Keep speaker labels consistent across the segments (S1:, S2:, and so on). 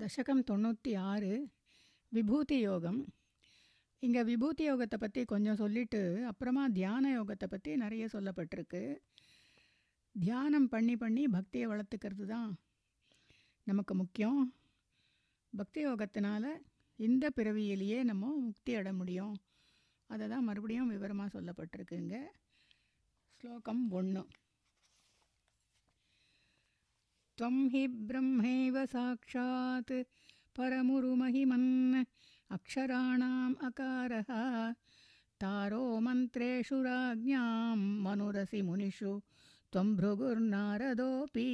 S1: தசகம் தொண்ணூற்றி ஆறு விபூதி யோகம். இங்கே விபூதி யோகத்தை பற்றி கொஞ்சம் சொல்லிட்டு அப்புறமா தியான யோகத்தை பற்றி நிறைய சொல்லப்பட்டிருக்கு. தியானம் பண்ணி பண்ணி பக்தியை வளர்த்துக்கிறது தான் நமக்கு முக்கியம். பக்தி யோகத்தினால இந்த பிறவியிலேயே நம்ம முக்தி அட முடியும். அதை தான் மறுபடியும் விவரமாக சொல்லப்பட்டிருக்குங்க ஸ்லோகம் ஒன்று त्वं हि ब्रह्मैव साक्षात् परमुरुमहिमन् अक्षराणाम् अकारः तारो मन्त्रेषु राज्ञां मनुरसि मुनिषु त्वं भृगुर्नारदोऽपि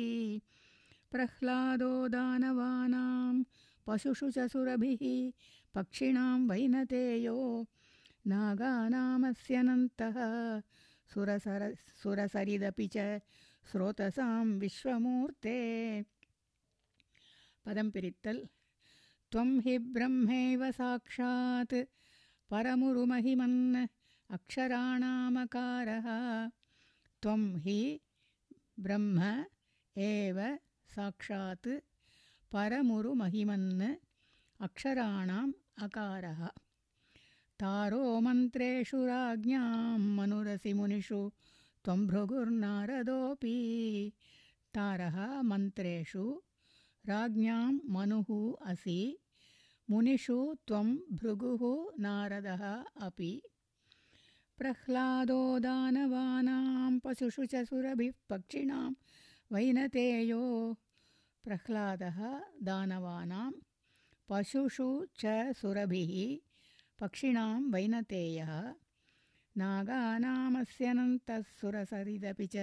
S1: प्रह्लादो दानवानां पशुषु च सुरभिः पक्षिणां वैनतेयो नागानामस्यनन्तः सुरसर सुरसरिदपि च स्रोतसां विश्वमूर्ते पदं पिरित्तल् त्वं हि ब्रह्मैव साक्षात् परमुरुमहिमन् अक्षराणामकारः त्वं हि ब्रह्म एव साक्षात् परमुरुमहिमन् अक्षराणाम् अकारः तारो मन्त्रेषु राज्ञां मनुरसि मुनिषु त्वं भृगुर्नारदोऽपि। तारः मन्त्रेषु राज्ञां मनुः असि मुनिषु त्वं भृगुः नारदः अपि। प्रह्लादो दानवानां पशुषु च सुरभिः पक्षिणां वैनतेयो प्रह्लादः दानवानां पशुषु च सुरभिः पक्षिणां वैनतेयः नागानामस्यनन्तः सुरसरिदपि च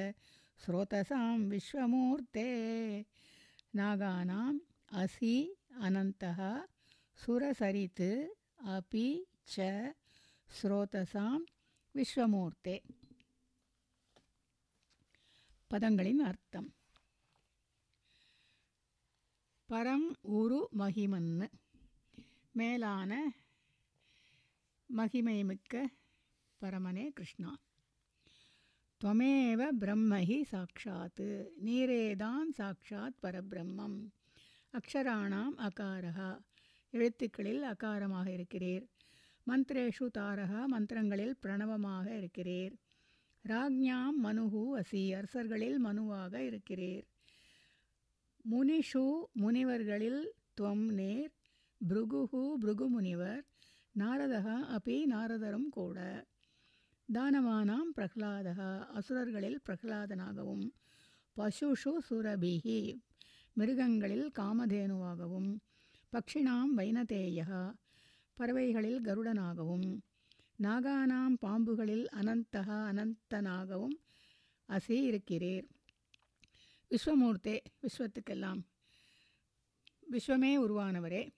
S1: स्रोतसां विश्वमूर्ते नागानाम् असि अनन्तः सुरसरित् अपि च ஸ்ரோதசாம் விஸ்வமூர்த்தே பதங்களின் அர்த்தம் பரம் உரு மகிமன்னு மேலான மகிமைமிக்க பரமனே கிருஷ்ணா. துவமேவ பிரம்மஹி சாட்சாத் நீரேதான் சாட்சாத் பரபிரம்மம். அக்ஷராணாம் அகாரகா எழுத்துக்களில் அகாரமாக இருக்கிறீர். மந்திரேஷு தாரகா மந்திரங்களில் பிரணவமாக இருக்கிறீர். ராஜ்ஞாம் மனுஹு அசி. அரசர்களில் மனுவாக இருக்கிறீர். முனிஷு முனிவர்களில் துவம் நேர். பிருகுஹு பிருகு முனிவர் நாரதகா அப்பி நாரதரும் கூட. தானவானாம் பிரஹ்லாதா அசுரர்களில் பிரஹ்லாதனாகவும் பசுஷு சுரபிஹி மிருகங்களில் காமதேனுவாகவும் பக்ஷிணாம் வைனதேயா பறவைகளில் கருடனாகவும் நாகானாம் பாம்புகளில் அனந்தகா அனந்தனாகவும் அசி இருக்கிறீர். விஸ்வமூர்த்தே விஸ்வத்துக்கெல்லாம். விஸ்வமே உருவானவரே.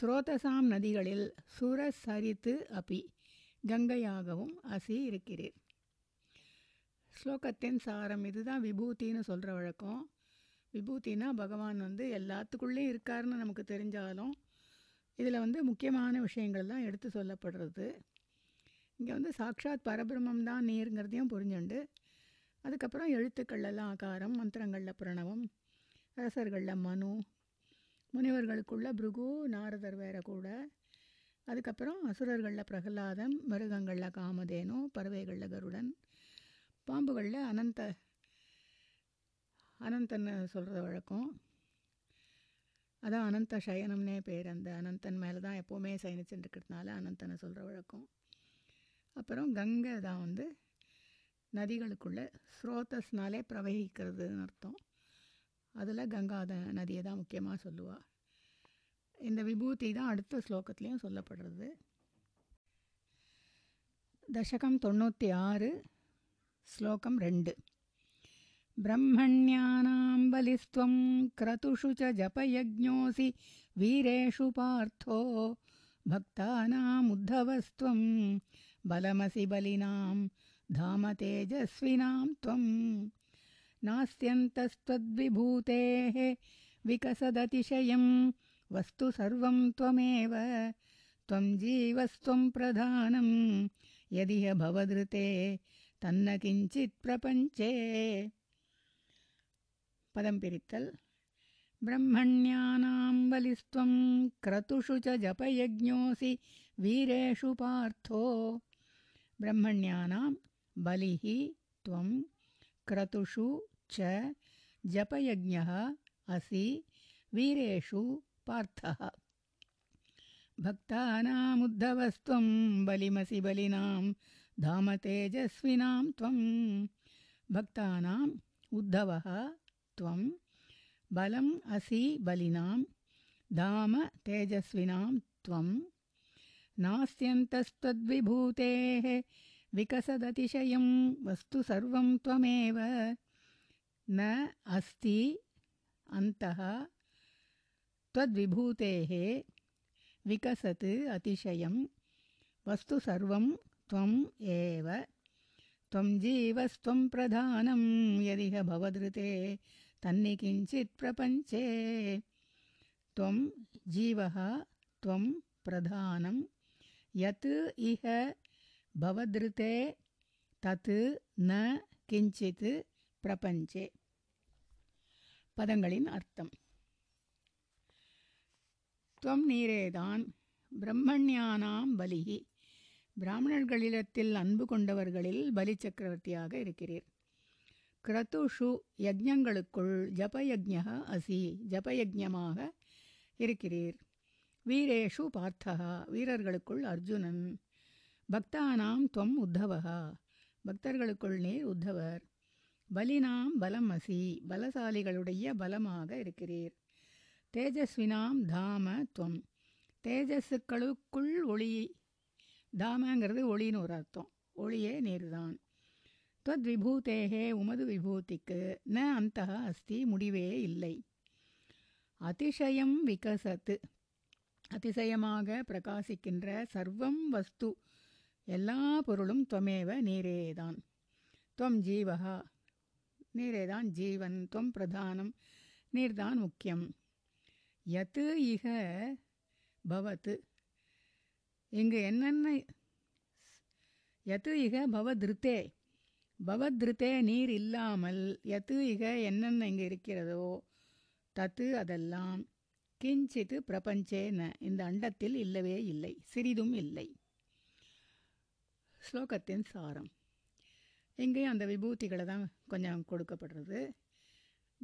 S1: ஸ்ரோதசாம் நதிகளில் சுரசரித்து அபி. கங்கையாகவும் அசி இருக்கிறீர் ஸ்லோகத்தின் சாரம் இதுதான் விபூத்தின்னு சொல்கிற வழக்கம். விபூத்தினா பகவான் வந்து எல்லாத்துக்குள்ளேயும் இருக்காருன்னு நமக்கு தெரிஞ்சாலும் இதில் வந்து முக்கியமான விஷயங்கள் தான் எடுத்து சொல்லப்படுறது. இங்கே வந்து சாக்ஷாத் பரபிரமம் தான் நீருங்கிறதையும் புரிஞ்சுண்டு. அதுக்கப்புறம் எழுத்துக்கள்லாம் ஆகாரம் மந்திரங்களில் பிரணவம் அரசர்களில் மனு முனிவர்களுக்குள்ள பிருகு நாரதர் வேற கூட அதுக்கப்புறம் அசுரர்களில் பிரகலாதம் மிருகங்களில் காமதேனு பறவைகளில் கருடன் பாம்புகளில் அனந்த அனந்தன்னு சொல்கிற வழக்கம். அதான் அனந்த சயனம்னே பேர். அந்த அனந்தன் மேலே தான் எப்போவுமே சயனிச்சுட்டு இருக்கிறதுனால அனந்தனை சொல்கிற வழக்கம். அப்புறம் கங்கை தான் வந்து நதிகளுக்குள்ளே ஸ்ரோதஸ்னாலே பிரவகிக்கிறதுன்னு அர்த்தம். அதில் கங்கா நதியை தான் முக்கியமாக சொல்லுவாள் இந்த விபூதி தான் அடுத்த ஸ்லோகத்துலேயும் சொல்லப்படுறது தசகம் தொண்ணூற்றி ஆறு ஸ்லோகம் ரெண்டு ब्रह्मण्यानां बलिस्त्वं क्रतुषु च जपयज्ञोऽसि वीरेषु पार्थो भक्तानामुद्धवस्त्वं बलमसि बलिनां धाम तेजस्विनां त्वं नास्त्यन्तस्त्वद्विभूतेः विकसदतिशयं वस्तु सर्वं त्वमेव, त्वं जीवस्त्वं प्रधानं। यदि भवदृते तन्न किञ्चित् प्रपञ्चे। पदं पिरित्तल्। ब्रह्मण्यानां बलिस्त्वं क्रतुषु च जपयज्ञोऽसि वीरेषु पार्थो। ब्रह्मण्यानां बलिः त्वं क्रतुषु च जपयज्ञः असि वीरेषु पार्थः। भक्तानामुद्धवस्त्वं बलिमसि बलिनां धाम तेजस्विनां त्वं। भक्तानाम् उद्धवः त्वं बलम् असि बलिनां धाम तेजस्विनां त्वं। नास्त्यन्तस्त्वद्विभूतेः विकसदतिशयं वस्तु सर्वं त्वमेव। न अस्ति अन्तः त्वद्विभूतेः विकसत् अतिशयं वस्तु सर्वं त्वम् एव त्वं जीवस्त्वं प्रधानं यदिह भवदृते तन्नि किञ्चित् प्रपञ्चे त्वं जीवः त्वं प्रधानं यत् इह भवदृते தத் ந கிஞ்சித் பிரபஞ்சே பதங்களின் அர்த்தம் துவம் நீரேதான் பிரம்மண்யானாம் பலிகி. பிராமணர்களிடத்தில் அன்பு கொண்டவர்களில் பலி சக்கரவர்த்தியாக இருக்கிறீர். கிரத்துஷு யஜ்ஞங்களுக்குள் ஜபயஜ்ஞ அசி ஜபயஜமாக இருக்கிறீர். வீரேஷு பார்த்தகா வீரர்களுக்குள் அர்ஜுனன். பக்தானாம் துவம் உத்தவகா பக்தர்களுக்குள் நீர் உத்தவர். பலினாம் பலம் அசி பலசாலிகளுடைய பலமாக இருக்கிறீர். தேஜஸ்வினாம் தாம துவம். தேஜஸுக்களுக்குள் ஒளி தாமங்கிறது ஒளின்னு ஒரு அர்த்தம். ஒளியே நீர்தான். துவத் விபூதேகே உமது விபூதிக்கு ந அந்த அஸ்தி முடிவே இல்லை. அதிசயம் விகசத்து அதிசயமாக பிரகாசிக்கின்ற சர்வம் வஸ்து எல்லா பொருளும் துவமேவ நீரேதான். துவம் ஜீவகா நீரேதான் ஜீவன் துவம் பிரதானம் நீர்தான் முக்கியம். யத்து இக பவத்து. இங்கு என்னென்ன யத்து இக பவதிருத்தே. பவத்ருத்தே நீர் இல்லாமல் யத்து இக என்னென்ன இங்கே இருக்கிறதோ தத்து அதெல்லாம் கிஞ்சித்து பிரபஞ்சேன இந்த அண்டத்தில் இல்லவே இல்லை சிறிதும் இல்லை. ஸ்லோகத்தின் சாரம். இங்கேயும் அந்த விபூதிகளை தான் கொஞ்சம் கொடுக்கப்படுறது.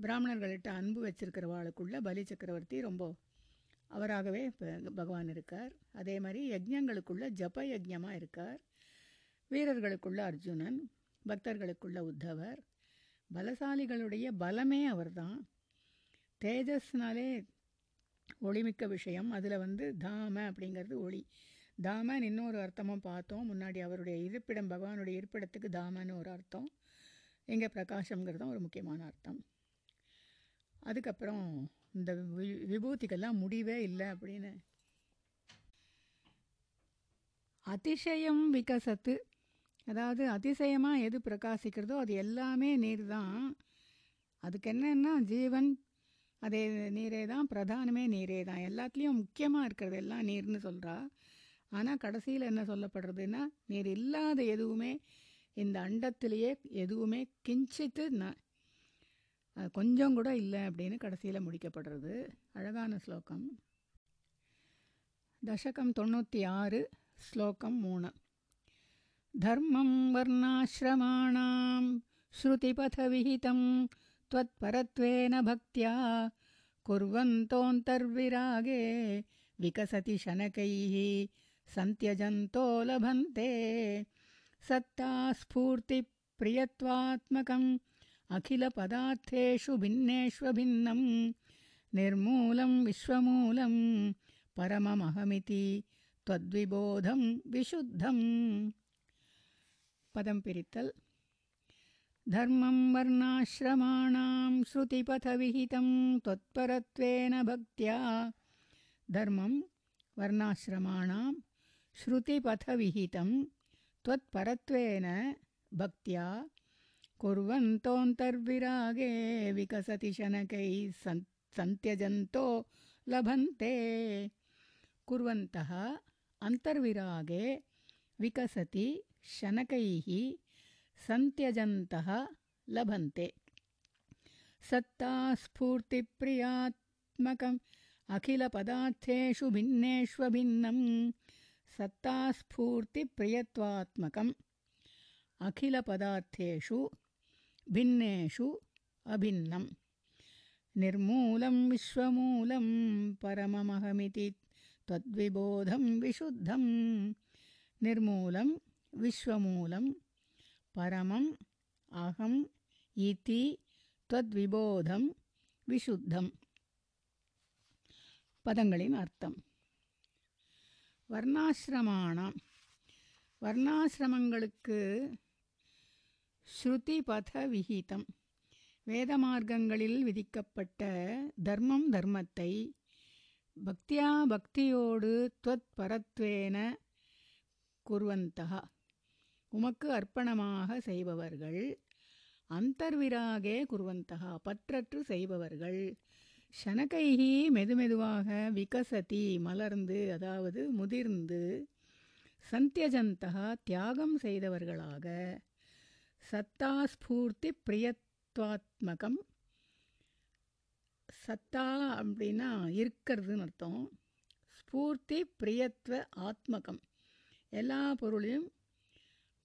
S1: பிராமணர்கள்ட்ட அன்பு வச்சிருக்கிறவாளுக்குள்ள பலி சக்கரவர்த்தி ரொம்ப அவராகவே பகவான் இருக்கார். அதே மாதிரி யஜ்யங்களுக்குள்ள ஜப யஜ்யமாக இருக்கார். வீரர்களுக்குள்ள அர்ஜுனன் பக்தர்களுக்குள்ள உத்தவர். பலசாலிகளுடைய பலமே அவர்தான். தேஜஸ்னாலே ஒளிமிக்க விஷயம். அதில் வந்து தாம அப்படிங்கிறது ஒளி. தாமன் இன்னொரு அர்த்தமும் பார்த்தோம். முன்னாடி அவருடைய இருப்பிடம் பகவானுடைய இருப்பிடத்துக்கு தாமன்னு ஒரு அர்த்தம். இங்கே பிரகாஷங்கிறதும் ஒரு முக்கியமான அர்த்தம். அதுக்கப்புறம் இந்த வி விபூதிக்கெல்லாம் முடிவே இல்லை அப்படின்னு. அதிசயம் விகசத்து அதாவது அதிசயமாக எது பிரகாசிக்கிறதோ அது எல்லாமே நீர் தான் அதுக்கு என்னென்னா ஜீவன் அதே நீரே தான் பிரதானமே நீரே தான் எல்லாத்துலேயும் முக்கியமாக இருக்கிறது எல்லாம் நீர்னு சொல்கிறா ஆனால் கடைசியில் என்ன சொல்லப்படுறதுன்னா நீர் இல்லாத எதுவுமே இந்த அண்டத்திலேயே எதுவுமே கிஞ்சித்து ந கொஞ்சம் கூட இல்லை அப்படின்னு கடைசியில் முடிக்கப்படுறது அழகான ஸ்லோகம் தசகம் தொண்ணூற்றி ஆறு ஸ்லோகம் மூணு தர்மம் வர்ணாசிரமாணாம் ஸ்ருதிபதவிஹிதம் त्वत्परत्वेन भक्त्या कुर्वन्तोऽन्तर्विरागे विकसति शनकैः सन्त्यजन्तो लभन्ते सत्तास्फूर्तिप्रियत्वात्मकम् अखिलपदार्थेषु भिन्नेष्वभिन्नं निर्मूलं विश्वमूलं परममहमिति त्वद्विबोधं विशुद्धम्। पदं पिरितल् धर्मं वर्णाश्रमाणां श्रुतिपथविहितं त्वत्परत्वेन भक्त्या। धर्मं वर्णाश्रमाणां श्रुतिपथविहितं त्वत्परत्वेन भक्त्या कुर्वन्तोऽन्तर्विरागे विकसति शनकैः सन् सन्त्यजन्तो लभन्ते। कुर्वन्तः अन्तर्विरागे विकसति शनकैः सन्त्यजन्तः लभन्ते। सत्तास्फूर्तिप्रियात् पदात्मकम् अखिलपदार्थेषु भिन्नेष्वभिन्नं सत्तास्फूर्तिप्रियत्वात्मकम् अखिलपदार्थेषु भिन्नेषु अभिन्नम् निर्मूलं विश्वमूलं परममहमिति त्वद्विबोधं विशुद्धं निर्मूलं विश्वमूलं परमम् अहम् इति ത്വദ്വിബോധം വിശുദ്ധം പദങ്ങളിനർത്ഥം വർണാശ്രമാണ് വർണാശ്രമങ്ങൾക്ക് வர்ணாசிரமங்களுக்கு விஹிதம். வேதமார்க்கங்களில் விதிக்கப்பட்ட தர்மம் தர்மத்தை பக்தியா பக்தியோடு துவத் பரத்வேன குர்வந்தகா உமக்கு அர்ப்பணமாக செய்பவர்கள் அந்தர்விராகே குர்வந்தகா பற்றற்று செய்பவர்கள் சனகைகி மெதுமெதுவாக விகசதி மலர்ந்து அதாவது முதிர்ந்து சந்தியஜந்தகா தியாகம் செய்தவர்களாக சத்தாஸ்பூர்த்தி பிரியத்வாத்மகம். சத்தா அப்படின்னா இருக்கிறதுன்னு அர்த்தம். ஸ்பூர்த்தி பிரியத்வ ஆத்மகம். எல்லா பொருளையும்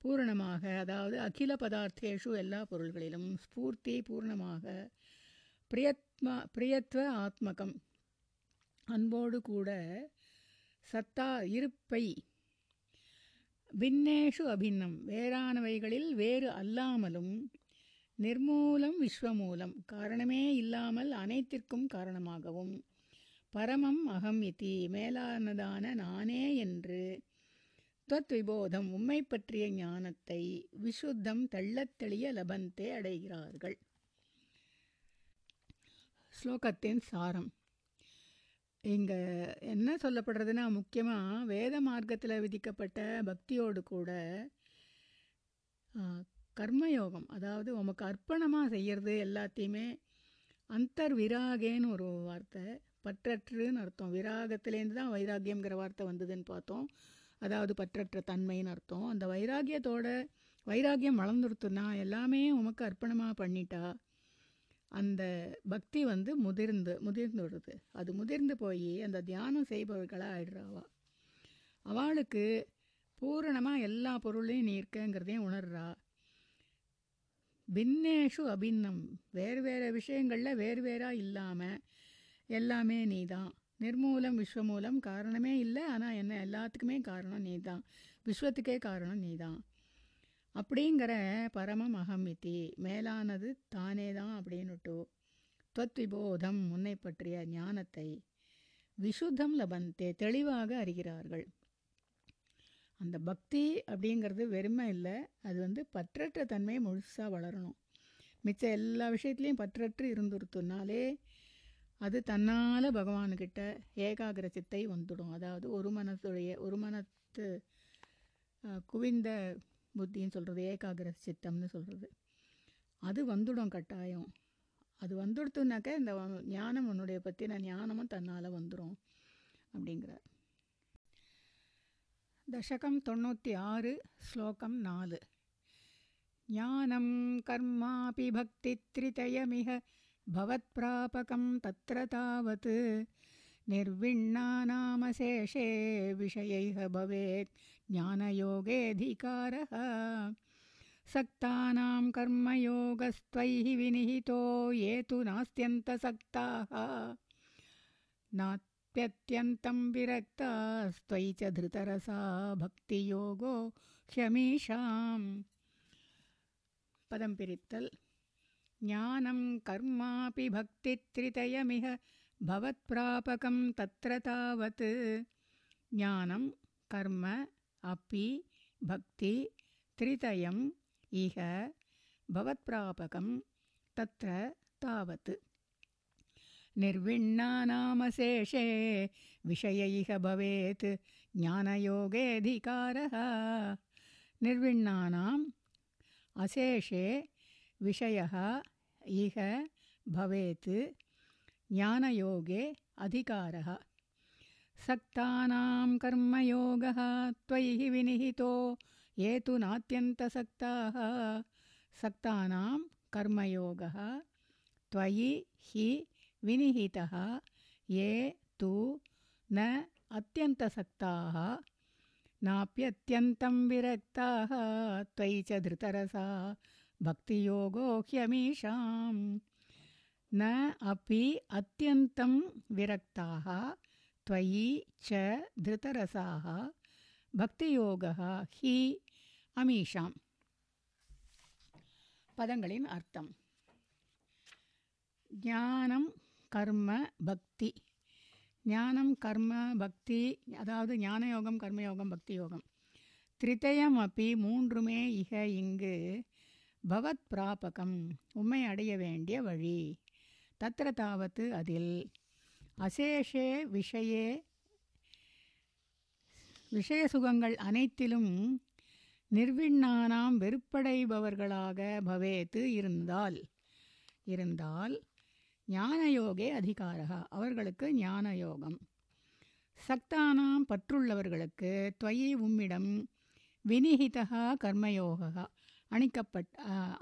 S1: பூரணமாக அதாவது அகில பதார்த்தேஷு எல்லா பொருள்களிலும் ஸ்பூர்த்தி பூர்ணமாக பிரியத்மா பிரியத்வ ஆத்மகம். அன்போடு கூட சத்தா இருப்பை பின்னேஷு அபின்னம். வேறானவைகளில் வேறு அல்லாமலும் நிர்மூலம் விஸ்வமூலம். காரணமே இல்லாமல் அனைத்திற்கும் காரணமாகவும். பரமம் அகம் இதி மேலானதான நானே என்று துவத் விபோதம் உம்மை பற்றிய ஞானத்தை விசுத்தம் தள்ளத்தெளிய லபந்தே அடைகிறார்கள். ஸ்லோகத்தின் சாரம். இங்கே என்ன சொல்லப்படுறதுன்னா முக்கியமாக வேத மார்க்கத்தில் விதிக்கப்பட்ட பக்தியோடு கூட கர்மயோகம் அதாவது உமக்கு அர்ப்பணமாக செய்கிறது எல்லாத்தையுமே அந்தர் விராகேன்னு ஒரு வார்த்தை பற்றற்றுன்னு அர்த்தம். விராகத்திலேருந்து தான் வைராகியங்கிற வார்த்தை வந்ததுன்னு பார்த்தோம். அதாவது பற்றற்ற தன்மைன்னு அர்த்தம். அந்த வைராகியத்தோட வைராகியம் வளர்ந்துருத்துனா எல்லாமே உமக்கு அர்ப்பணமாக பண்ணிட்டா அந்த பக்தி வந்து முதிர்ந்து முதிர்ந்து விடுது. அது முதிர்ந்து போய் அந்த தியானம் செய்பவர்களாக ஆயிடுறாவா அவளுக்கு பூரணமாக எல்லா பொருளையும் நீ இருக்கங்கிறதையும் உணர்றா. பின்னேஷு அபின்னம். வேறு வேறு விஷயங்களில் வேறு வேறாக இல்லாமல் எல்லாமே நீ தான் நிர்மூலம் விஸ்வமூலம் காரணமே இல்லை. ஆனால் என்ன எல்லாத்துக்குமே காரணம் நீ தான் விஸ்வத்துக்கே காரணம் நீ தான் அப்படிங்கிற பரமம் அகமிதி மேலானது தானே தான் அப்படின்னுட்டு தொத்விபோதம் முன்னை பற்றிய ஞானத்தை விசுத்தம் லபந்தே தெளிவாக அறிகிறார்கள். அந்த பக்தி அப்படிங்கிறது வெறுமை இல்லை அது வந்து பற்றற்ற தன்மையை முழுசாக வளரணும். மிச்ச எல்லா விஷயத்துலேயும் பற்றற்று இருந்துருத்துனாலே அது தன்னால் பகவான்கிட்ட ஏகாகிர சித்தை வந்துடும். அதாவது ஒரு மனத்துடைய ஒரு மனத்து குவிந்த புத்தின்னு சொல்கிறது ஏகாகிர சித்தம்னு சொல்கிறது அது வந்துடும் கட்டாயம். அது வந்துடுத்துனாக்கா இந்த ஞானம் உன்னுடைய பற்றின ஞானமும் தன்னால் வந்துடும் அப்படிங்கிறார். தசகம் தொண்ணூற்றி ஆறு ஸ்லோகம் நாலு. ஞானம் கர்மாபி பக்தி த்ரிதயமிக பவத்பிராபகம் தத்திர தாவத். निर्विण्णानामशेषे विषयैः भवेत् ज्ञानयोगेऽधिकारः। सक्तानां कर्मयोगस्त्वैः विनिहितो ये तु नास्त्यन्तसक्ताः। नाप्यत्यन्तं विरक्तास्त्वयि च धृतरसा भक्तियोगो ह्यमीषाम् पदं पिरित्तल्। ज्ञानं कर्मापि भक्तित्रितयमिह भवत्प्रापकं तत्र तावत् ज्ञानं कर्म अपि भक्ति त्रितयम् इह भवत्प्रापकं तत्र तावत् निर्विण्णानामशेषे विषयैः भवेत् ज्ञानयोगेऽधिकारः निर्विण्णानाम् अशेषे विषयः इह भवेत् ज्ञानयोगे अधिकारः। सक्तानां कर्मयोगः त्वयि विनिहितो ये तु नात्यन्तसक्ताः। सक्तानां कर्मयोगः त्वयि हि विनिहितः ये तु न अत्यन्तसक्ताः नाप्यत्यन्तं विरक्ताः। त्वयि च धृतरसा भक्तियोगो ह्यमीषां न अपि अत्यन्तं विरक्ताः त्वयि च धृतरसाः பக்தியோகா ஹி அமீஷாம் பதங்களின் அர்த்தம் ஞானம் கர்ம பக்தி ஞானம் கர்ம பக்தி அதாவது ஞானயோகம் கர்மயோகம் பக்தி யோகம் திரிதயம் அப்பி மூன்றுமே இக இங்கு பவத் பிராபகம் உம்மை அடைய வேண்டிய வழி தத்திர தாவத்து அதில் அசேஷே விஷயே விஷய சுகங்கள் அனைத்திலும் நிர்விண்ணானாம் வெறுப்படைபவர்களாக பவேத்து இருந்தால் இருந்தால் ஞானயோகே அதிகாரா அவர்களுக்கு ஞானயோகம். சக்தானாம் பற்றுள்ளவர்களுக்கு துவயி உம்மிடம் வினிஹிதா கர்மயோகா அணிக்கப்பட்ட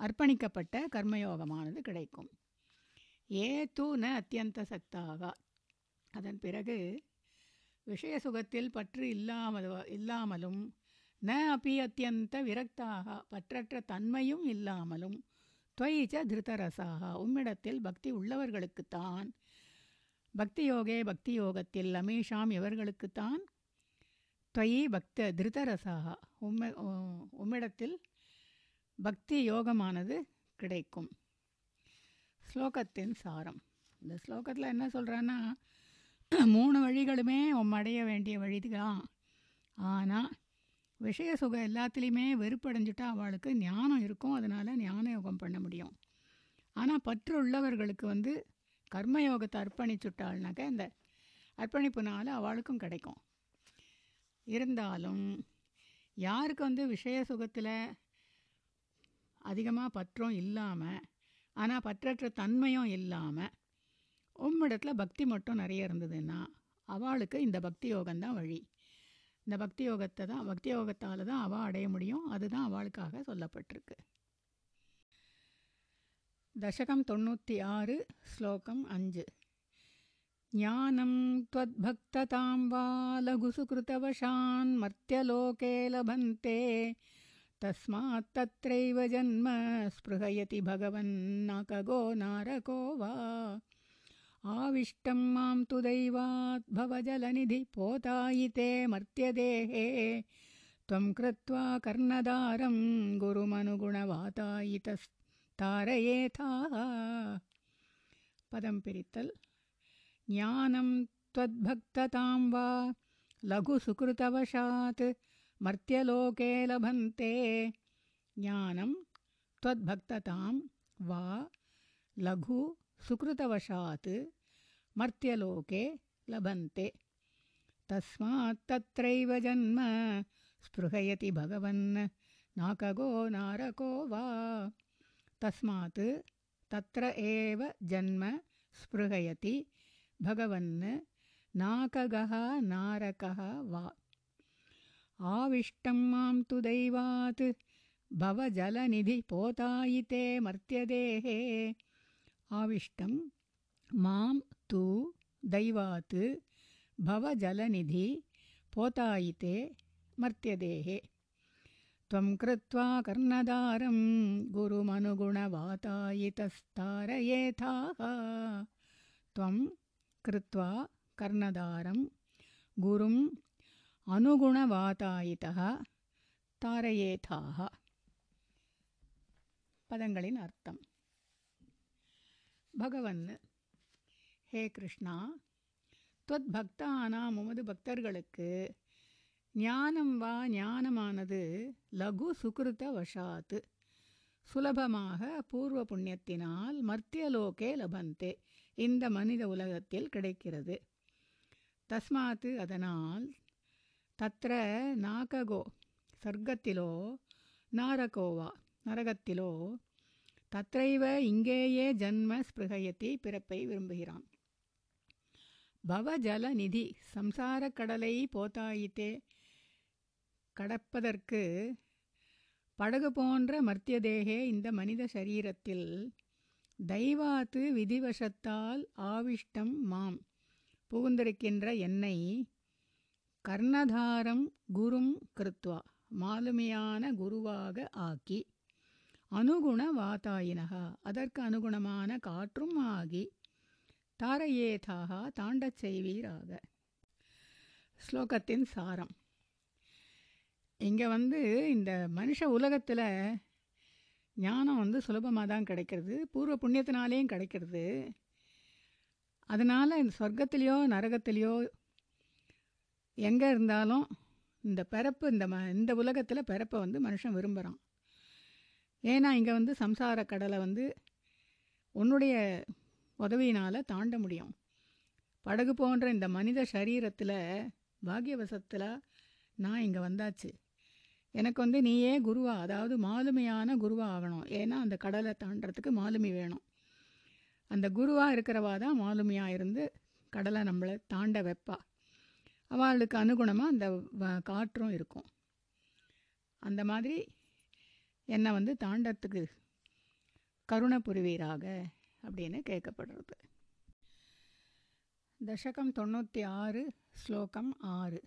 S1: அர்ப்பணிக்கப்பட்ட கர்மயோகமானது கிடைக்கும். ஏ தூ ந அத்தியந்த சக்தாக அதன் பிறகு விஷய சுகத்தில் பற்று இல்லாமல் இல்லாமலும் ந அப்பி அத்தியந்த விரக்தாக பற்றற்ற தன்மையும் இல்லாமலும் துவைச்ச திருத்தரசாக உம்மிடத்தில் பக்தி உள்ளவர்களுக்குத்தான் பக்தி யோகே பக்தி யோகத்தில் அமீஷாம் இவர்களுக்குத்தான் துவயி பக்த திருத்தரசாக உம்ம உம்மிடத்தில் பக்தி யோகமானது கிடைக்கும். ஸ்லோகத்தின் சாரம். இந்த ஸ்லோகத்தில் என்ன சொல்கிறேன்னா மூணு வழிகளுமே அடைய வேண்டிய வழிதான். ஆனால் விஷய சுகம் எல்லாத்துலேயுமே வெறுப்படைஞ்சிட்டா அவளுக்கு ஞானம் இருக்கும். அதனால் ஞான யோகம் பண்ண முடியும். ஆனால் பற்று உள்ளவர்களுக்கு வந்து கர்மயோகத்தை அர்ப்பணிச்சுட்டாள்னாக்க இந்த அர்ப்பணிப்புனால அவளுக்கும் கிடைக்கும். இருந்தாலும் யாருக்கு வந்து விஷய சுகத்தில் அதிகமாக பற்றும் இல்லாமல் ஆனால் பற்றற்ற தன்மையும் இல்லாமல் உம்மிடத்தில் பக்தி மட்டும் நிறைய இருந்ததுன்னா அவளுக்கு இந்த பக்தி யோகம்தான் வழி இந்த பக்தி யோகத்தை தான் பக்தி யோகத்தால் தான் அவள் அடைய முடியும் அதுதான் அவளுக்காக சொல்லப்பட்டிருக்கு தசகம் தொண்ணூற்றி ஆறு ஸ்லோகம் அஞ்சு ஞானம் त्वद्भक्ततां वा लघुसुकृतवशान् मर्त्यलोके लभन्ते तस्मात् तत्रैव जन्म स्पृहयति भगवन्नाकगो नारको वा। आविष्टं मां तु दैवात् भवजलनिधि पोतायिते मर्त्यदेहे। त्वं कृत्वा कर्णदारं गुरुमनुगुणवातायितस्तारयेथाः। पदं पिरितल् ज्ञानं त्वद्भक्ततां वा लघुसुकृतवशात् मर्त्यलोके लभन्ते। ज्ञानं त्वद्भक्ततां वा लघु सुकृतवशात् मर्त्यलोके लभन्ते। तस्मात् तत्रैव जन्म स्पृहयति भगवन् नाकगो नारको वा। तस्मात् तत्र एव जन्म स्पृहयति भगवन् नाकगः नारकः वा आविष्टं मां तु दैवात्। भवजलनिधिपोतायिते मर्त्यदेहे। आविष्टं मां तु दैवात्। भवजलनिधि पोतायिते मर्त्यदेहे। त्वं कृत्वा कर्णदारं गुरुमनुगुणवातायितस्तारयेथाः। त्वं कृत्वा कर्णदारं गुरुम् அனுகுணவாதாயிதா தாரயேதாக பதங்களின் அர்த்தம். பகவன் ஹே கிருஷ்ணா தொத்பக்தானா முமது பக்தர்களுக்கு ஞானம் வா ஞானமானது லகு சுகிருத்த வஷாத்து சுலபமாக பூர்வ புண்ணியத்தினால் மர்த்தியலோகே லபந்தே. இந்த மனித உலகத்தில் கிடைக்கிறது. தஸ்மாத்து அதனால் தத்ர நாககோ சர்க்கத்திலோ நாரகோவா நரகத்திலோ தத்ரைவ இங்கேயே ஜன்ம ஸ்பிருகயத்தி பிறப்பை விரும்புகிறான் பவஜல நிதி சம்சார கடலை போத்தாயித்தே கடப்பதற்கு படகு போன்ற மர்த்தியதேகே இந்த மனித சரீரத்தில் தெய்வாத்து விதிவசத்தால் ஆவிஷ்டம் மாம் புகுந்திருக்கின்ற என்னை கர்ணதாரம் குரும் கிருத்வா மாலுமியான குருவாக ஆக்கி அனுகுண வாதாயினகா அதற்கு அனுகுணமான காற்றும் ஆகி தாரையேதாக தாண்டச் செய்வீராக. ஸ்லோகத்தின் சாரம். இங்கே வந்து இந்த மனுஷ உலகத்தில் ஞானம் வந்து சுலபமாக தான் கிடைக்கிறது. பூர்வ புண்ணியத்தினாலேயும் கிடைக்கிறது. அதனால் இந்த சொர்க்கத்திலையோ நரகத்திலையோ எங்கே இருந்தாலும் இந்த பிறப்பு இந்த ம இந்த உலகத்தில் பிறப்பை வந்து மனுஷன் விரும்புகிறான் ஏன்னா இங்கே வந்து சம்சார கடலை வந்து உன்னுடைய உதவியினால் தாண்ட முடியும். படகு போன்ற இந்த மனித சரீரத்தில் பாக்கியவசத்தில் நான் இங்கே வந்தாச்சு. எனக்கு வந்து நீயே குருவா அதாவது மாலுமையான குருவா ஆகணும். ஏன்னா அந்த கடலை தாண்டறதுக்கு மாலுமி வேணும். அந்த குருவாக இருக்கிறவா தான் மாலுமியாக இருந்து கடலை நம்மளை தாண்ட வைப்பா. அவளுக்கு அனுகுணமாக அந்த வ- காற்றும் இருக்கும். அந்த மாதிரி என்னை வந்து தாண்டத்துக்கு கருணை புரிவீராக அப்படின்னு கேட்கப்படுறது. தசகம் தொண்ணூற்றி ஆறு ஸ்லோகம் ஆறு.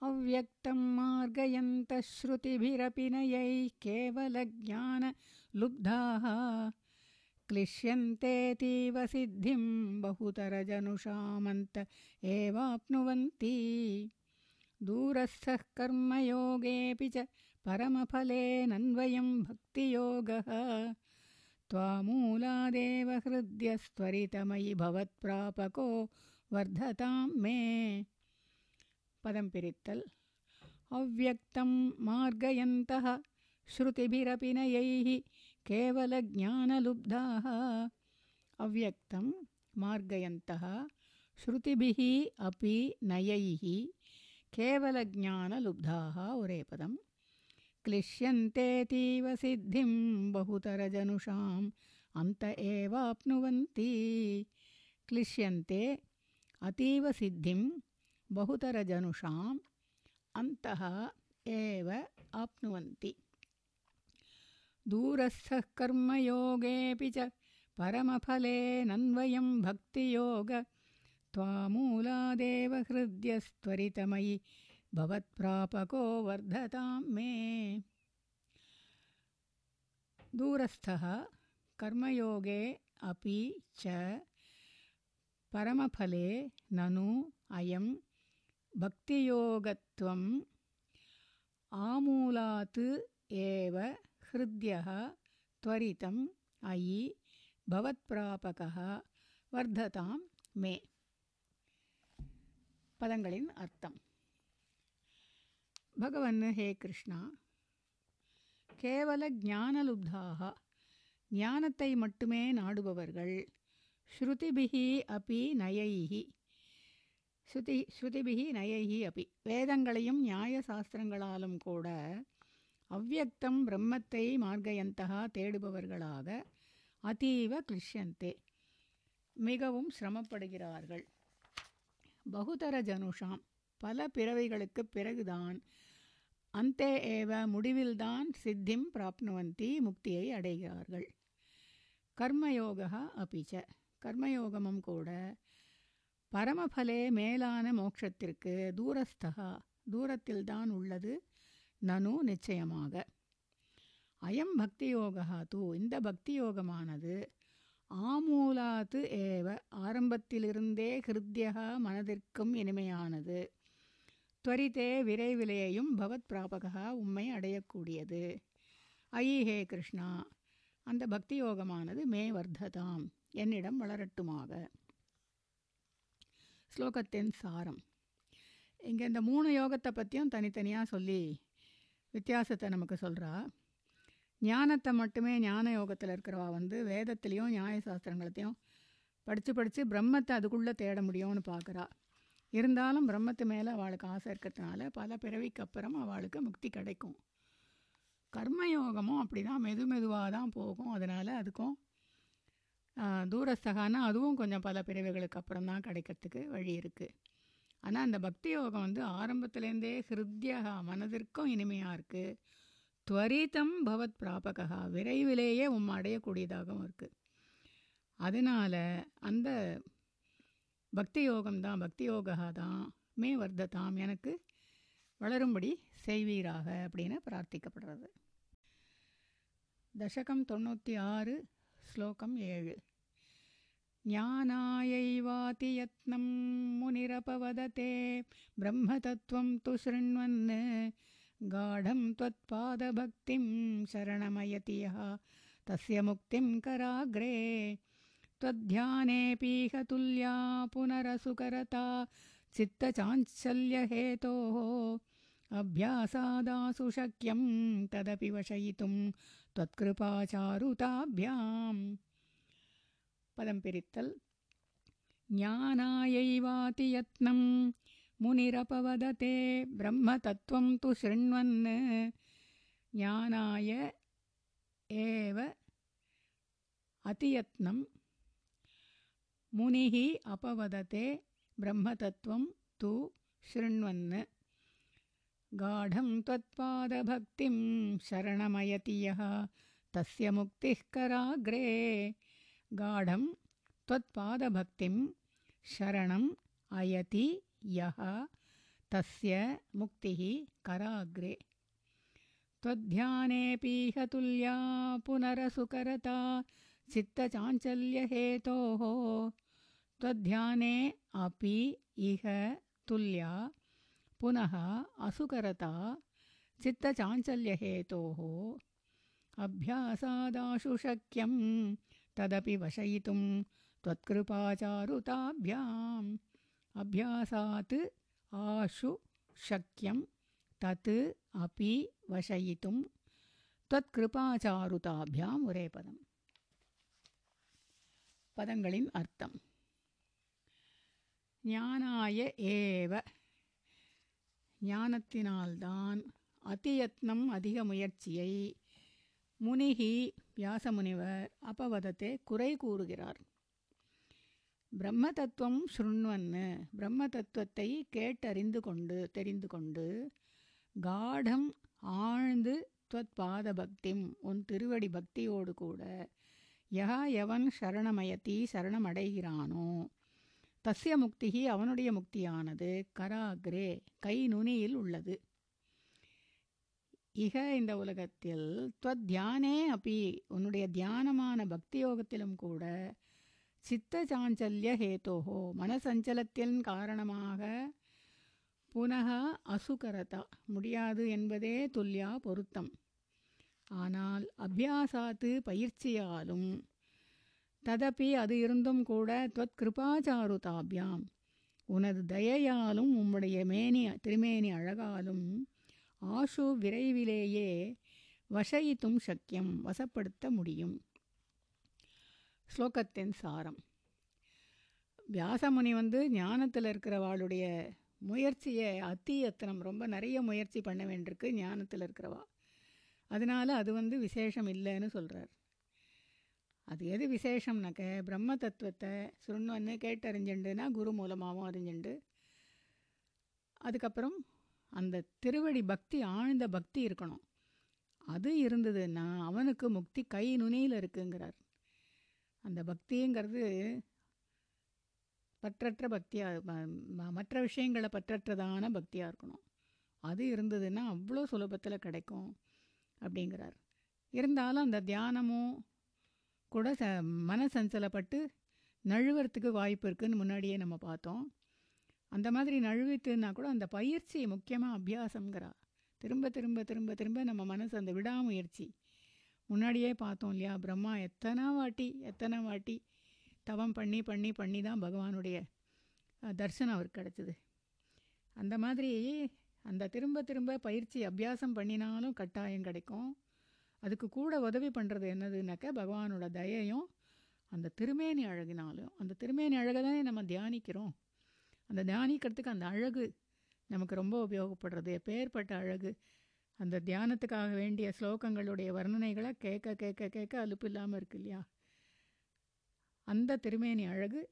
S1: அவ்வக்தம் மார்கயந்த ஸ்ருதிபிரபினையை கேவல ஜான லுப்தாகா क्लिश्यन्तेऽतीव सिद्धिं बहुतरजनुषामन्त एवाप्नुवन्ति। दूरस्थः कर्मयोगेऽपि च परमफलेनन्वयं भक्तियोगः। त्वामूलादेव हृद्यस्त्वरितमयि भवत्प्रापको वर्धतां मे। पदं पिरित्तल्। अव्यक्तं मार्गयन्तः श्रुतिभिरपि नयैः केवलज्ञानलुब्धाः। अव्यक्तं मार्गयन्तः श्रुतिभिः अपि नयैः केवलज्ञानलुब्धाः उरेपदम् क्लिश्यन्तेऽतीव सिद्धिं बहुतरजनुषाम् अन्त एवाप्नुवन्ति। क्लिश्यन्ते अतीव सिद्धिं बहुतरजनुषाम् अन्तः एव आप्नुवन्ति दूरस्थः कर्मयोगेऽपि च परमफलेनन्वयं भक्तियोग। त्वामूलादेव हृद्यस्त्वरितमयि भवत्प्रापको वर्धतां मे। दूरस्थः कर्मयोगे अपि च परमफले ननु अयं भक्तियोगत्वम् आमूलात् एव हृद्यः त्वरितम् अयि भवत्प्रापकः வர்ததாம் மே பதங்களின் அர்த்தம் பகவன் ஹே கிருஷ்ணா கேவல ஞானலுப்தாக ஞானத்தை மட்டுமே நாடுபவர்கள் ஸ்ருதிபிகி அப்பி நயைஹி ஸ்ருதி ஸ்ருதிபிகி நயைஹி அப்பி வேதங்களையும் நியாய சாஸ்திரங்களாலும் கூட அவ்யக்தம் பிரம்மத்தை மார்கயந்தகா தேடுபவர்களாக அதீவ கிளிஷ்யந்தே மிகவும் சிரமப்படுகிறார்கள். பகுதர ஜனுஷாம் பல பிறவைகளுக்கு பிறகுதான் அந்தே ஏவ முடிவில்தான் சித்திம் பிராப்னுவந்தி முக்தியை அடைகிறார்கள். கர்மயோகா அபிச்ச கர்மயோகமும் கூட பரமபலே மேலான மோட்சத்திற்கு தூரஸ்தகா தூரத்தில்தான் உள்ளது. நனு நிச்சயமாக. அயம் பக்தி யோகா தூ இந்த பக்தி யோகமானது ஆமூலாத்து ஏவ ஆரம்பத்திலிருந்தே ஹிருத்யகா மனதிற்கும் இனிமையானது. துவரித்தே விரைவிலேயும் பவத் பிராபகா உம்மை அடையக்கூடியது. ஐ ஹே கிருஷ்ணா அந்த பக்தி யோகமானது மே வர்த்ததாம் என்னிடம் வளரட்டுமாக. ஸ்லோகத்தின் சாரம். இங்கே இந்த மூணு யோகத்தை பற்றியும் தனித்தனியாக சொல்லி வித்தியாசத்தை நமக்கு சொல்கிறா ஞானத்தை மட்டுமே ஞான யோகத்தில் இருக்கிறவா வந்து வேதத்துலேயும் நியாயசாஸ்திரங்களத்தையும் படித்து படித்து பிரம்மத்தை அதுக்குள்ளே தேட முடியும்னு பார்க்குறா இருந்தாலும் பிரம்மத்து மேலே அவளுக்கு ஆசை இருக்கிறதுனால பல பிறவிக்கு அப்புறம் அவளுக்கு முக்தி கிடைக்கும். கர்மயோகமும் அப்படி தான் மெது மெதுவாக தான் போகும். அதனால் அதுக்கும் தூரஸ்தகானா அதுவும் கொஞ்சம் பல பிறவிகளுக்கு அப்புறம் தான் கிடைக்கிறதுக்கு வழி இருக்குது ஆனால் அந்த பக்தி யோகம் வந்து ஆரம்பத்துலேருந்தே ஹிருத்யகா மனதிற்கும் இனிமையாக இருக்குது துவரிதம் பவத் பிராபகா விரைவிலேயே உம் அடையக்கூடியதாகவும் இருக்குது அதனால் அந்த பக்தி யோகம்தான் பக்தி யோகா தான் மே வர்த்ததாம் எனக்கு வளரும்படி செய்வீராக அப்படின்னு பிரார்த்திக்கப்படுறது. தசகம் தொண்ணூற்றி ஆறு ஸ்லோகம் ஏழு. ज्ञानायैवातियत्नं मुनिरपवदते। ब्रह्मतत्त्वं तु शृण्वन्। गाढं त्वत्पादभक्तिं शरणमयति यः। तस्य मुक्तिं कराग्रे। त्वध्यानेऽपिहतुल्या पुनरसुकरता। चित्तचाञ्चल्यहेतोः। अभ्यासादासु शक्यं तदपि वशयितुं। त्वत्कृपाचारुताभ्याम्। पदं पिरित्तल् ज्ञानायैवाति यत्नं मुनिरपवदते ब्रह्मतत्त्वं तु शृण्वन् ज्ञानाय एव अतियत्नं मुनिः अपवदते ब्रह्मतत्त्वं तु शृण्वन् गाढं त्वत्पादभक्तिं शरणमयति यः तस्य मुक्तिः कराग्रे गाढं त्वत्पादभक्तिं शरणम् अयति यः तस्य मुक्तिः कराग्रे। त्वध्यानेऽपीह तुल्या पुनरसुकरता चित्तचाञ्चल्यहेतोः। त्वध्याने अपि इह तुल्या पुनः असुकरता चित्तचाञ्चल्यहेतोः। अभ्यासादाशु शक्यं तदपि वशयितुं त्वत्कृपाचारुताभ्याम् अभ्यासात् आशु शक्यं तत् अपि वशयितुं त्वत्कृपाचारुताभ्याम् ஒரே பதம் பதங்களின் அர்த்தம் ஞானாய ஏவ ஞானத்தினால்தான் அதியத்னம் அதிக முயற்சியை முனிகி வியாசமுனிவர் அபவதத்தை குறை கூறுகிறார். பிரம்ம தத்துவம் ஸ்ருண்வன்னு பிரம்ம தத்துவத்தை கேட்டறிந்து கொண்டு தெரிந்து கொண்டு காடம் ஆழ்ந்து துவத்பாத பக்திம் உன் திருவடி பக்தியோடு கூட யா எவன் சரணமயத்தி சரணமடைகிறானோ? தஸ்ய முக்திகி அவனுடைய முக்தியானது கராக்ரே கை நுனியில் உள்ளது. இக இந்த உலகத்தில் துவத் தியானே அப்பி உன்னுடைய தியானமான பக்தி யோகத்திலும் கூட சித்த சாஞ்சல்ய ஹேத்தோஹோ மனசஞ்சலத்தின் காரணமாக புனக அசுகரதா முடியாது என்பதே துல்லியா பொருத்தம். ஆனால் அபியாசாத்து பயிற்சியாலும் ததப்பி அது இருந்தும் கூட துவத் கிருபாச்சாருதாபியாம் உனது தயையாலும் உம்முடைய மேனி திருமேனி அழகாலும் ஆஷு விரைவிலேயே வசயித்தும் சக்கியம் வசப்படுத்த முடியும். ஸ்லோகத்தின் சாரம். வியாசமுனி வந்து ஞானத்தில் இருக்கிறவாளுடைய முயற்சியை அத்தி எத்தனம் ரொம்ப நிறைய முயற்சி பண்ண வேண்டியிருக்கு ஞானத்தில் இருக்கிறவா. அதனால் அது வந்து விசேஷம் இல்லைன்னு சொல்கிறார் அது எது விசேஷம்னாக்க பிரம்ம தத்துவத்தை சுருண்வன்னு கேட்டறிஞ்சுண்டுனா குரு மூலமாகவும் அறிஞ்சுண்டு அதுக்கப்புறம் அந்த திருவடி பக்தி ஆழ்ந்த பக்தி இருக்கணும். அது இருந்ததுன்னா அவனுக்கு முக்தி கை நுனியில் இருக்குங்கிறார். அந்த பக்திங்கிறது பற்றற்ற பக்தியாக மற்ற விஷயங்களை பற்றற்றதான பக்தியாக இருக்கணும். அது இருந்ததுன்னா அவ்வளோ சுலபத்தில் கிடைக்கும் அப்படிங்கிறார். இருந்தாலும் அந்த தியானமும் கூட ச மனசஞ்சலப்பட்டு நழுவுறதுக்கு வாய்ப்பு இருக்குதுன்னு முன்னாடியே நம்ம பார்த்தோம். அந்த மாதிரி நழுவித்துன்னா கூட அந்த பயிற்சி முக்கியமாக அபியாசங்கிறா திரும்ப திரும்ப திரும்ப திரும்ப நம்ம மனசு அந்த விடாமுயற்சி. முன்னாடியே பார்த்தோம் இல்லையா பிரம்மா எத்தனை வாட்டி எத்தனை வாட்டி தவம் பண்ணி பண்ணி பண்ணி தான் பகவானுடைய தர்சனம் அவருக்கு கிடச்சிது. அந்த மாதிரி அந்த திரும்ப திரும்ப பயிற்சி அபியாசம் பண்ணினாலும் கட்டாயம் கிடைக்கும். அதுக்கு கூட உதவி பண்ணுறது என்னதுனாக்கா பகவானோட தயையும் அந்த திருமேனி அழகினாலும். அந்த திருமேனி அழகை தானே நம்ம தியானிக்கிறோம். அந்த தியானிக்கிறதுக்கு அந்த அழகு நமக்கு ரொம்ப உபயோகப்படுறது. எப்பேற்பட்ட அழகு. அந்த தியானத்துக்காக வேண்டிய ஸ்லோகங்களுடைய வர்ணனைகளை கேட்க கேட்க கேட்க அலுப்பு இல்லாமல் இருக்கு இல்லையா? அந்த திருமேனி அழகு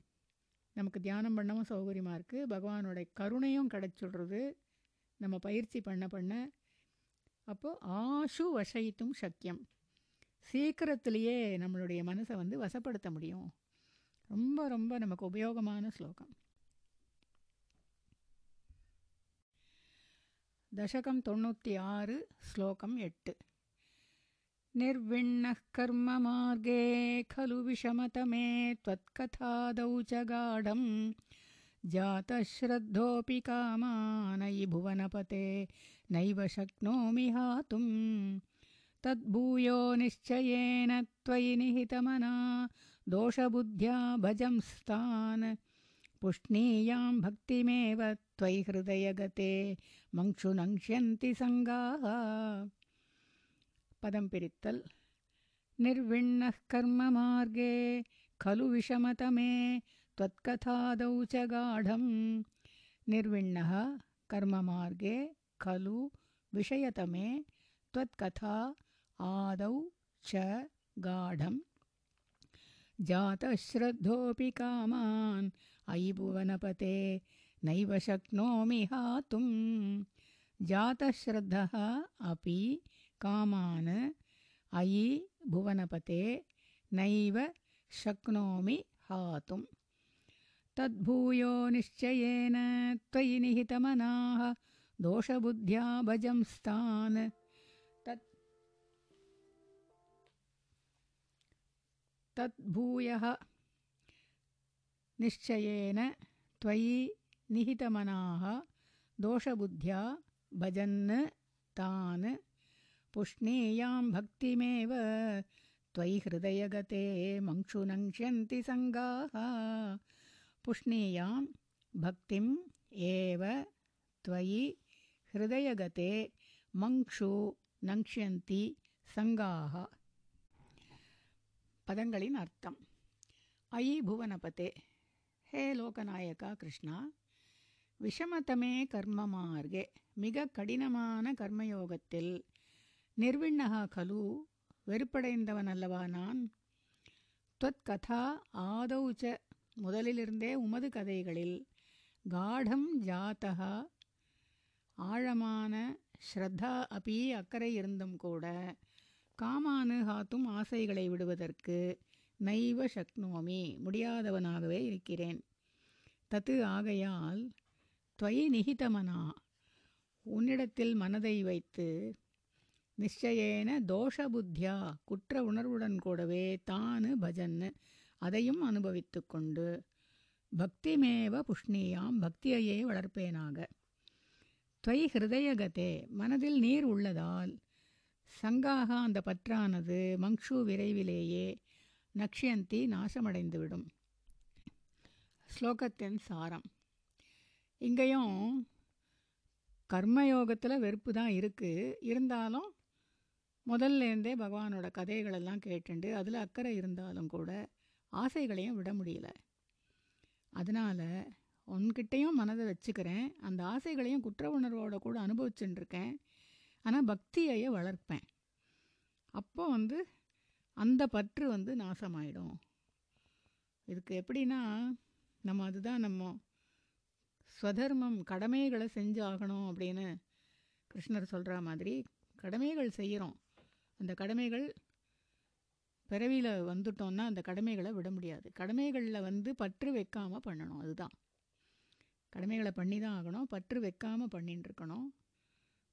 S1: நமக்கு தியானம் பண்ணவும் சௌகரியமாக இருக்குது பகவானோட கருணையும் கிடச்சிடுறது. நம்ம பயிற்சி பண்ண பண்ண. அப்போது ஆஷு வசைத்தும் சக்கியம் சீக்கிரத்திலேயே நம்மளுடைய மனசை வந்து வசப்படுத்த முடியும். ரொம்ப ரொம்ப நமக்கு உபயோகமான ஸ்லோகம். दशकं तोण्णूति आरु श्लोकम् एट्। निर्विण्णः कर्ममार्गे खलु विषमतमे त्वत्कथादौ च गाढम्। जातश्रद्धोऽपि कामानयि भुवनपते नैव शक्नोमि हातुम्। तद्भूयो निश्चयेन त्वयि निहितमना दोषबुद्ध्या भजंस्तान्। पुष्णीयां भक्तिमेव त्वयि हृदयगते मङ्क्षु नङ्क्ष्यन्ति सङ्गाः। पदं पिरित्तल्। निर्विण्णः कर्ममार्गे खलु विषमतमे त्वत्कथादौ च गाढं निर्विण्णः कर्ममार्गे खलु विषयतमे त्वत्कथा आदौ च गाढं जातः श्रद्धोऽपि कामान्। अयि भुवनपते नैव शक्नोमि हातुं। जातः श्रद्धः अपि कामान्। अयि भुवनपते नैव शक्नोमि हातुं। तद्भूयो निश्चयेन त्वयि निहितमनाः। दोषबुद्ध्या भजंस्तान् तद्भूयः निश्चयेन त्वयि निहितमनाः दोषबुद्ध्या भजन् तान् पुष्णीयां भक्तिमेव त्वयि हृदयगते मङ्क्षुनङ्क्ष्यन्ति सङ्गाः पुष्णीयां भक्तिम् एव त्वयि हृदयगते मङ्क्षु नङ्क्ष्यन्ति सङ्गाः பதங்களின் அர்த்தம். ஐ புவனபதே. ஹே லோகநாயகா கிருஷ்ணா. விஷமதமே கர்ம மார்கே மிக கடினமான கர்மயோகத்தில் நிர்விண்ணகா கலு வெறுப்படைந்தவன் அல்லவா நான்? தொத்கதா கதா முதலிலிருந்தே உமது கதைகளில் காடம் ஜாத்தகா ஆழமான ஸ்ரத்தா அப்பி அக்கறை இருந்தும் கூட காமானு ஹாத்தும் ஆசைகளை விடுவதற்கு நைவ சக்னோமி முடியாதவனாகவே இருக்கிறேன். தத்து ஆகையால் துவை நிகிதமனா உன்னிடத்தில் மனதை வைத்து நிச்சயேன தோஷ புத்தியா குற்ற உணர்வுடன் கூடவே தானு பஜன்னு அதையும் அனுபவித்து கொண்டு பக்திமேவ புஷ்ணியாம் பக்தியையே வளர்ப்பேனாக. துவை ஹிருதயகதே மனதில் நீர் உள்ளதால் சங்காக அந்த பற்றானது மங்ஷு விரைவிலேயே நக்ஷயந்தி நாசமடைந்துவிடும். ஸ்லோகத்தின் சாரம். இங்கேயும் கர்மயோகத்தில் வெறுப்பு தான் இருக்குது இருந்தாலும் முதல்லேருந்தே பகவானோட கதைகளெல்லாம் கேட்டுண்டு அதில் அக்கறை இருந்தாலும் கூட ஆசைகளையும் விட முடியல. அதனால் உன்கிட்டையும் மனதை வச்சுக்கிறேன். அந்த ஆசைகளையும் குற்ற உணர்வோட கூட அனுபவிச்சுட்டுருக்கேன் ஆனால் பக்தியையே வளர்ப்பேன். அப்போ வந்து அந்த பற்று வந்து நாசமாயிடும். இதுக்கு எப்படின்னா நம்ம அதுதான் நம்ம ஸ்வதர்மம் கடமைகளை செஞ்சு ஆகணும் அப்படின்னு கிருஷ்ணர் சொல்கிற மாதிரி கடமைகள் செய்கிறோம் அந்த கடமைகள் பிறவியில் வந்துட்டோம்னா அந்த கடமைகளை விட முடியாது. கடமைகளில் வந்து பற்று வைக்காமல் பண்ணணும் அதுதான். கடமைகளை பண்ணி தான் ஆகணும் பற்று வைக்காமல் பண்ணின்னு இருக்கணும்.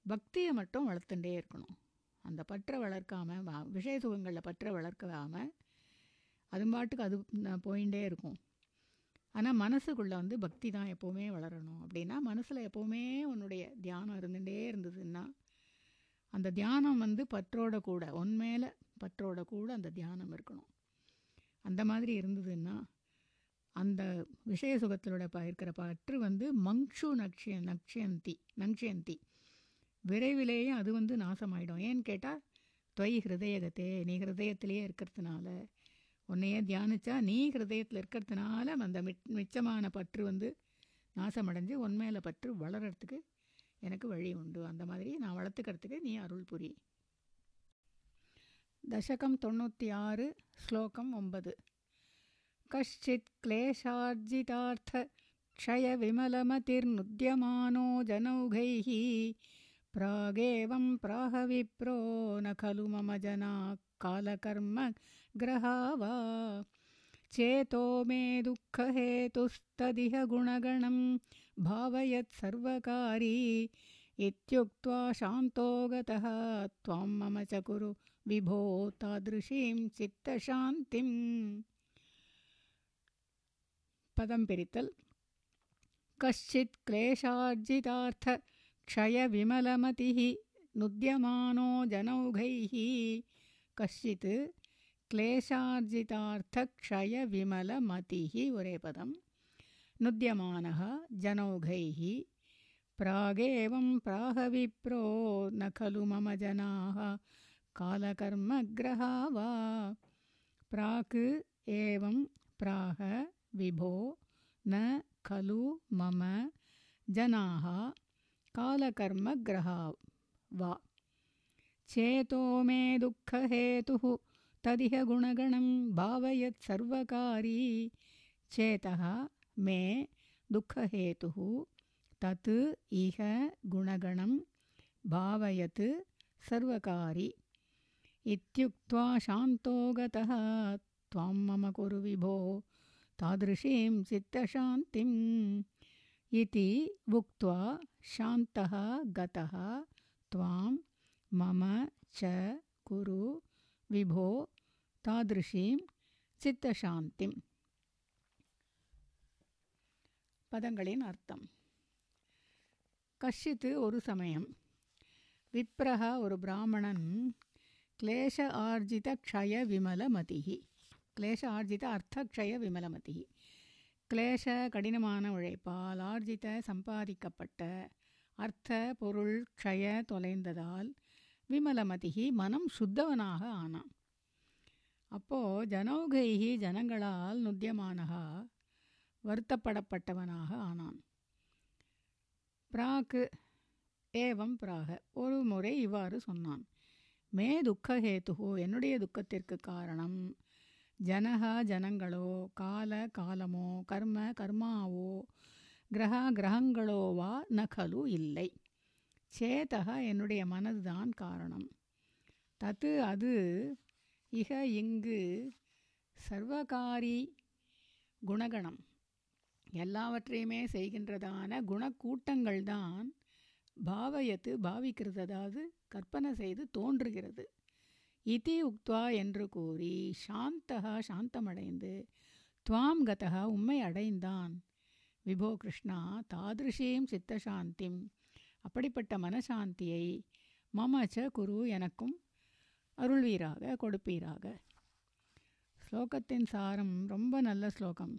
S1: பக்தியை மட்டும் வளர்த்துட்டே இருக்கணும். அந்த பற்றை வளர்க்காமல் விஷய சுகங்களில் பற்றை வளர்க்காமல் அது பாட்டுக்கு அது போயிட்டே இருக்கும். ஆனால் மனசுக்குள்ளே வந்து பக்தி தான் எப்போவுமே வளரணும். அப்படின்னா மனசில் எப்போவுமே உன்னுடைய தியானம் இருந்துகிட்டே இருந்ததுன்னா அந்த தியானம் வந்து பற்றோட கூட உன்மேல பற்றோட கூட அந்த தியானம் இருக்கணும். அந்த மாதிரி இருந்ததுன்னா அந்த விஷய சுகத்திலோட ப இருக்கிற பற்று வந்து மங்ஷு நக்ஷ நக்ஷயந்தி நங்ஷயந்தி விரைவிலேயே அது வந்து நாசமாயிடும். ஏன்னு கேட்டால் தொய் ஹிருதயகத்தே நீ ஹிருதயத்திலேயே இருக்கிறதுனால உன்னையே தியானித்தா நீ ஹிருதயத்தில் இருக்கிறதுனால அந்த மிச்சமான பற்று வந்து நாசமடைஞ்சு உன் மேலே பற்று வளர்கிறதுக்கு எனக்கு வழி உண்டு. அந்த மாதிரி நான் வளர்த்துக்கிறதுக்கு நீ அருள் புரி. தசகம் தொண்ணூற்றி ஆறு ஸ்லோகம் ஒன்பது. கஷ்டித் கிளேஷார்ஜிதார்த்த க்ஷய விமலமதிர் விமலமதிர்னுத்யமானோ ஜனௌகைஹி प्रागेवं प्राह विप्रो न खलु मम जनाः कालकर्मग्रहा वा। चेतो मे दुःखहेतुस्तदिह गुणगणं भावयत् सर्वकारी। इत्युक्त्वा शान्तो गतः त्वां मम च कुरु विभो तादृशीं चित्तशान्तिम्। पदं पिरितल् कश्चित् क्षयविमलमतिः नुद्यमानो जनौघैः कश्चित् क्लेशार्जितार्थक्षयविमलमतिः उरेपदं नुद्यमानः जनौघैः प्रागेवं प्राहविप्रो न खलु मम जनाः कालकर्मग्रहा वा। प्राक् एवं प्राह विभो न खलु मम जनाः कालकर्मग्रहा वा। चेतो मे दुःखहेतुः तदिह गुणगणं भावयत् सर्वकारी। चेतः मे दुःखहेतुः तत् इह गुणगणं भावयत् सर्वकारी। इत्युक्त्वा शान्तो गतः त्वां मम कुरु विभो तादृशीं चित्तशान्तिम् इति उक्त्वा शान्तः गतः त्वां मम च कुरु विभो तादृशीं சித்தசாந்திம் பதங்களின் அர்த்தம் கஷித்து ஒரு சமயம் விப்ரஹ ஒரு பிராமணன் கிளேஷ ஆர்ஜித க்ஷய விமலமதிஹி கிளேஷ ஆர்ஜித அர்த்தக்ஷய விமலமதிஹி கிளேஷ கடினமான உழைப்பால் ஆர்ஜித சம்பாதிக்கப்பட்ட அர்த்த பொருள் க்ஷய தொலைந்ததால் விமலமதிகி மனம் சுத்தவனாக ஆனான். அப்போது ஜனௌகைகி ஜனங்களால் நுத்தியமானகா வருத்தப்படப்பட்டவனாக ஆனான். பிராக்கு ஏவம் பிராக ஒரு முறை இவ்வாறு சொன்னான். மே துக்கஹேத்துகோ என்னுடைய துக்கத்திற்கு காரணம் ஜனக ஜனங்களோ கால காலமோ கர்ம கர்மாவோ கிரக கிரகங்களோ வா நகலு இல்லை. சேதக என்னுடைய மனதுதான் காரணம். தத்து அது இக இங்கு சர்வகாரி குணகணம். எல்லாவற்றையுமே செய்கின்றதான குணக்கூட்டங்கள் தான் பாவயத்து பாவிக்கிறது அதாவது கற்பனை செய்து தோன்றுகிறது. இதி உக்த்வா என்று கூறி சாந்தகா சாந்தமடைந்து துவாம் கதகா உம்மை அடைந்தான் விபோ கிருஷ்ணா தாதிருஷீம் சித்தசாந்திம் அப்படிப்பட்ட மனசாந்தியை மமச்ச குரு எனக்கும் அருள்வீராக கொடுப்பீராக. ஸ்லோகத்தின் சாரம் ரொம்ப நல்ல ஸ்லோகம்.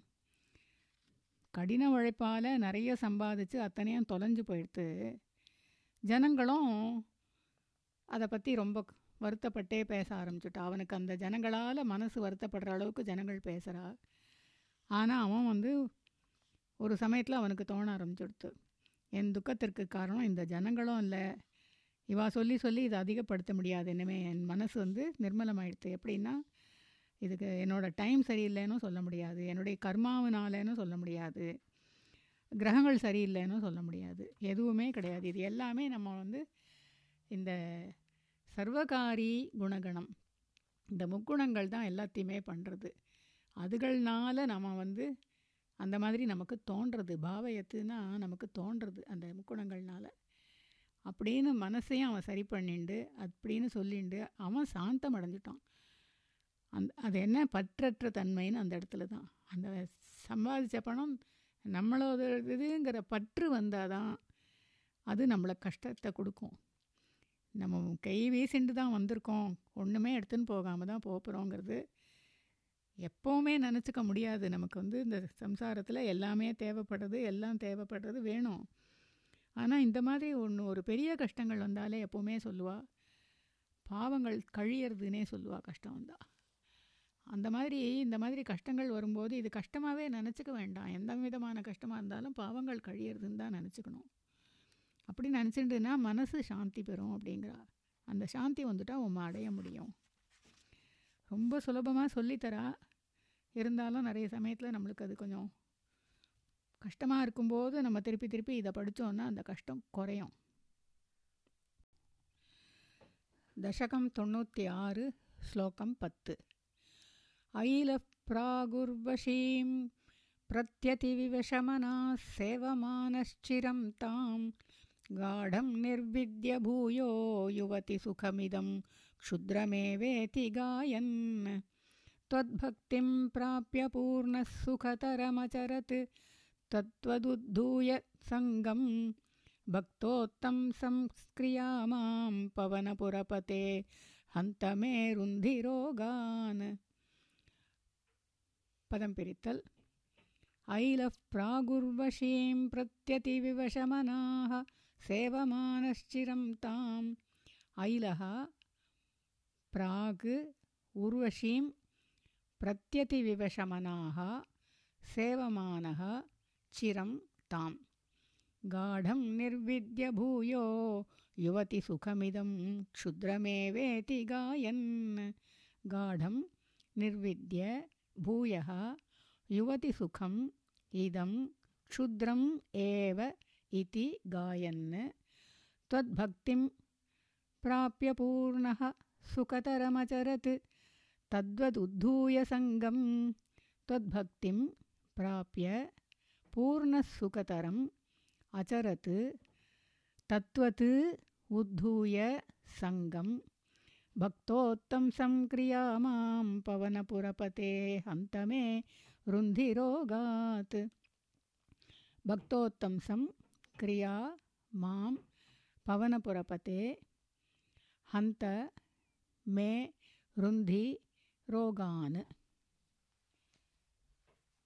S1: கடின உழைப்பால் நிறைய சம்பாதிச்சு அத்தனையும் தொலைஞ்சு போயிடுத்து ஜனங்களும் அதை பற்றி ரொம்ப வருத்தப்பட்டே பேச ஆரம்பிச்சுட்டா. அவனுக்கு அந்த ஜனங்களால் மனசு வருத்தப்படுற அளவுக்கு ஜனங்கள் பேசுகிறா ஆனால் அவன் வந்து ஒரு சமயத்தில் அவனுக்கு தோண ஆரம்பிச்சுடுத்து. என் துக்கத்திற்கு காரணம் இந்த ஜனங்களும் இல்லை. இவா சொல்லி சொல்லி இதை அதிகப்படுத்த முடியாது. இனிமே என் மனசு வந்து நிர்மலமாயிடுது எப்படின்னா இதுக்கு என்னோடய டைம் சரியில்லைன்னு சொல்ல முடியாது. என்னுடைய கர்மாவினாலேன்னு சொல்ல முடியாது. கிரகங்கள் சரியில்லைன்னு சொல்ல முடியாது. எதுவுமே கிடையாது. இது எல்லாமே நம்ம வந்து இந்த சர்வகாரி குணகணம். இந்த முக்குணங்கள் தான் எல்லாத்தையுமே பண்ணுறது அதுகள்னால நம்ம வந்து அந்த மாதிரி நமக்கு தோன்றது. பாவயத்துனா நமக்கு தோன்றது அந்த முக்குணங்கள்னால. அப்படின்னு மனசையும் அவன் சரி பண்ணிண்டு அப்படின்னு சொல்லிண்டு அவன் சாந்தம் அடைஞ்சிட்டான். அந்த அது என்ன? பற்றற்ற தன்மைன்னு அந்த இடத்துல தான். அந்த சம்பாதிச்ச பணம் நம்மளோட இதுங்கிற பற்று வந்தால் தான் அது நம்மளை கஷ்டத்தை கொடுக்கும். நம்ம கை வீசிண்டு தான் வந்திருக்கோம். ஒன்றுமே எடுத்துன்னு போகாமல் தான் போகிறோங்கிறது எப்போவுமே நினச்சிக்க முடியாது. நமக்கு வந்து இந்த சம்சாரத்தில் எல்லாமே தேவைப்படுறது எல்லாம் தேவைப்படுறது வேணும். ஆனால் இந்த மாதிரி ஒன்று ஒரு பெரிய கஷ்டங்கள் வந்தாலே எப்போவுமே சொல்லுவா பாவங்கள் கழியறதுன்னே சொல்லுவாள் கஷ்டம் வந்தால் அந்த மாதிரி இந்த மாதிரி கஷ்டங்கள் வரும்போது இது கஷ்டமாகவே நினச்சிக்க வேண்டாம். எந்த விதமான கஷ்டமாக இருந்தாலும் பாவங்கள் கழியறதுன்னு தான் நினச்சிக்கணும். அப்படி நினச்சிட்டுன்னா மனசு சாந்தி பெறும் அப்படிங்கிறா. அந்த சாந்தி வந்துட்டால் உம்மை அடைய முடியும். ரொம்ப சுலபமாக சொல்லித்தரா. இருந்தாலும் நிறைய சமயத்தில் நம்மளுக்கு அது கொஞ்சம் கஷ்டமாக இருக்கும்போது நம்ம திருப்பி திருப்பி இதை படித்தோன்னா அந்த கஷ்டம் குறையும். தசகம் தொண்ணூற்றி ஆறு ஸ்லோகம் பத்து. அயில பிராகுர்வசீம் பிரத்யதிவிவசமனா சேவமானச்சிரம் தாம். गाढं निर्विद्य भूयो युवति सुखमिदं क्षुद्रमेवेति गायन्। त्वद्भक्तिं प्राप्य पूर्णः सुखतरमचरत्। तत्त्वदुद्धूय सङ्गं भक्तोत्तं संस्क्रिया मां पवनपुरपते हन्त मे रुन्धिरोगान् पदं पिरितल् ऐलः प्रागुर्वशीं प्रत्यतिविवशमनाः सेवमानश्चिरं ताम् ऐलः प्राग् उर्वशीं प्रत्यतिविवशमनाः सेवमानः चिरं ताम् गाढं निर्विद्य भूयो युवतिसुखमिदं क्षुद्रमेवेति गायन्। गाढं निर्विद्य भूयः युवतिसुखम् इदं क्षुद्रम् एव इति गायन्। त्वद्भक्तिं प्राप्य पूर्णः सुखतरमचरत्। तद्वदुद्धूय सङ्गं त्वद्भक्तिं प्राप्य पूर्णसुखतरम् अचरत्। तत्त्वत् उद्धूय सङ्गं भक्तोत्तंसं क्रिया मां पवनपुरपते हन्त मे रुन्धिरोगात्। भक्तोत्तंसं క్రియా மாம் పవనపురపతే ஹந்த மே ருந்தி ரோகான்.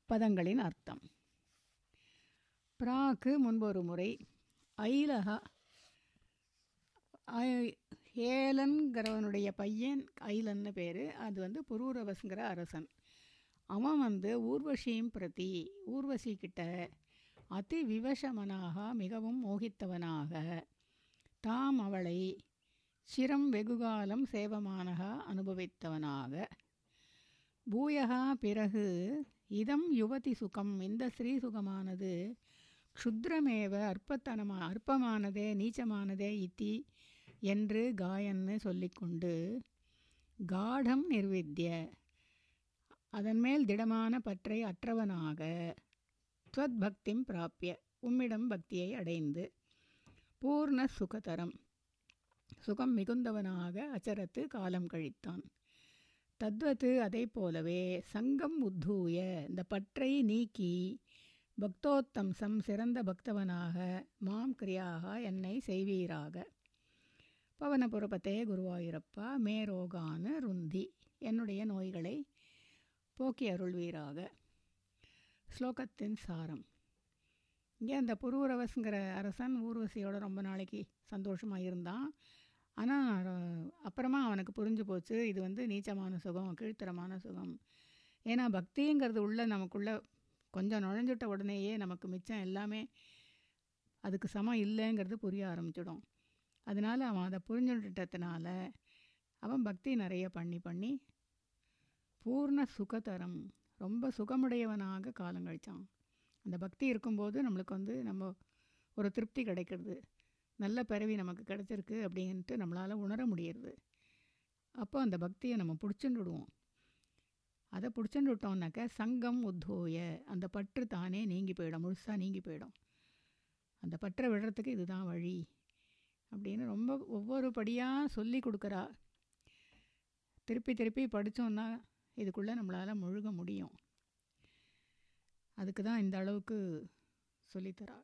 S1: பதங்களின் அர்த்தம். பிராக்கு முன்பொரு முறை ஐலகா ஏலன்கிறவனுடைய பையன் ஐலன்னு பேர் அது வந்து புரூரவஸ்ங்கிற அரசன். அவன் வந்து ஊர்வசியும் பிரதி ஊர்வசிக்கிட்ட அதி விவசமனாக மிகவும் மோகித்தவனாக. தாம் அவளை சிரம் வெகுகாலம் சேவமானக அனுபவித்தவனாக. பூயகா பிறகு இதம் யுவதி சுகம் இந்த ஸ்ரீ சுகமானது க்ஷுத்ரமேவ அற்பத்தனமா அற்பமானதே நீச்சமானதே இத்தி என்று காயன்னு சொல்லிக்கொண்டு காடம் நிர்வித்திய அதன்மேல் திடமான பற்றை அற்றவனாக. துவத்பக்திம் பிராப்பிய உம்மிடம் பக்தியை அடைந்து. பூர்ண சுகதரம். சுகம் மிகுந்தவனாக அச்சரத்து காலம் கழித்தான். தத்வத்து அதை போலவே சங்கம் உத்தூய. இந்த பற்றை நீக்கி பக்தோத்தம்சம் சிறந்த பக்தவனாக மாம் கிரியாக என்னை செய்வீராக. பவனபுரபத்தே குருவாயூரப்பா மேரோகான ருந்தி என்னுடைய நோய்களை போக்கி அருள்வீராக ஸ்லோகத்தின் சாரம். இங்கே அந்த புரூரவஸ்ங்கிற அரசன் ஊர்வசியோட ரொம்ப நாளைக்கு சந்தோஷமாக இருந்தான். ஆனால் அப்புறமா அவனுக்கு புரிஞ்சு போச்சு இது வந்து நீச்சமான சுகம் கீழ்த்தரமான சுகம். ஏன்னா பக்திங்கிறது உள்ள நமக்குள்ள கொஞ்சம் நுழைஞ்சிட்ட உடனேயே நமக்கு மிச்சம் எல்லாமே அதுக்கு சமம் இல்லைங்கிறது புரிய ஆரம்பிச்சிடும். அதனால் அவன் அதை புரிஞ்சுட்டதுனால அவன் பக்தி நிறைய பண்ணி பண்ணி பூர்ண சுகதரம். ரொம்ப சுகமுடையவனாக காலம் கழித்தான் அந்த பக்தி இருக்கும்போது நம்மளுக்கு வந்து நம்ம ஒரு திருப்தி கிடைக்கிறது. நல்ல பிறவி நமக்கு கிடைச்சிருக்கு அப்படின்ட்டு நம்மளால் உணர முடியறது. அப்போ அந்த பக்தியை நம்ம பிடிச்சுட்டுடுவோம் அதை பிடிச்சுட்டு விட்டோம்னாக்க சங்கம் உத்தோய அந்த பற்று தானே நீங்கி போயிடும் முழுசாக நீங்கி போயிடும். அந்த பற்றை விடுறதுக்கு இதுதான் வழி அப்படின்னு ரொம்ப ஒவ்வொரு படியாக சொல்லி கொடுக்குறா. திருப்பி திருப்பி படித்தோன்னா இதுக்குள்ளே நம்மளால் முழுக முடியும். அதுக்கு தான் இந்த அளவுக்கு சொல்லித்தரா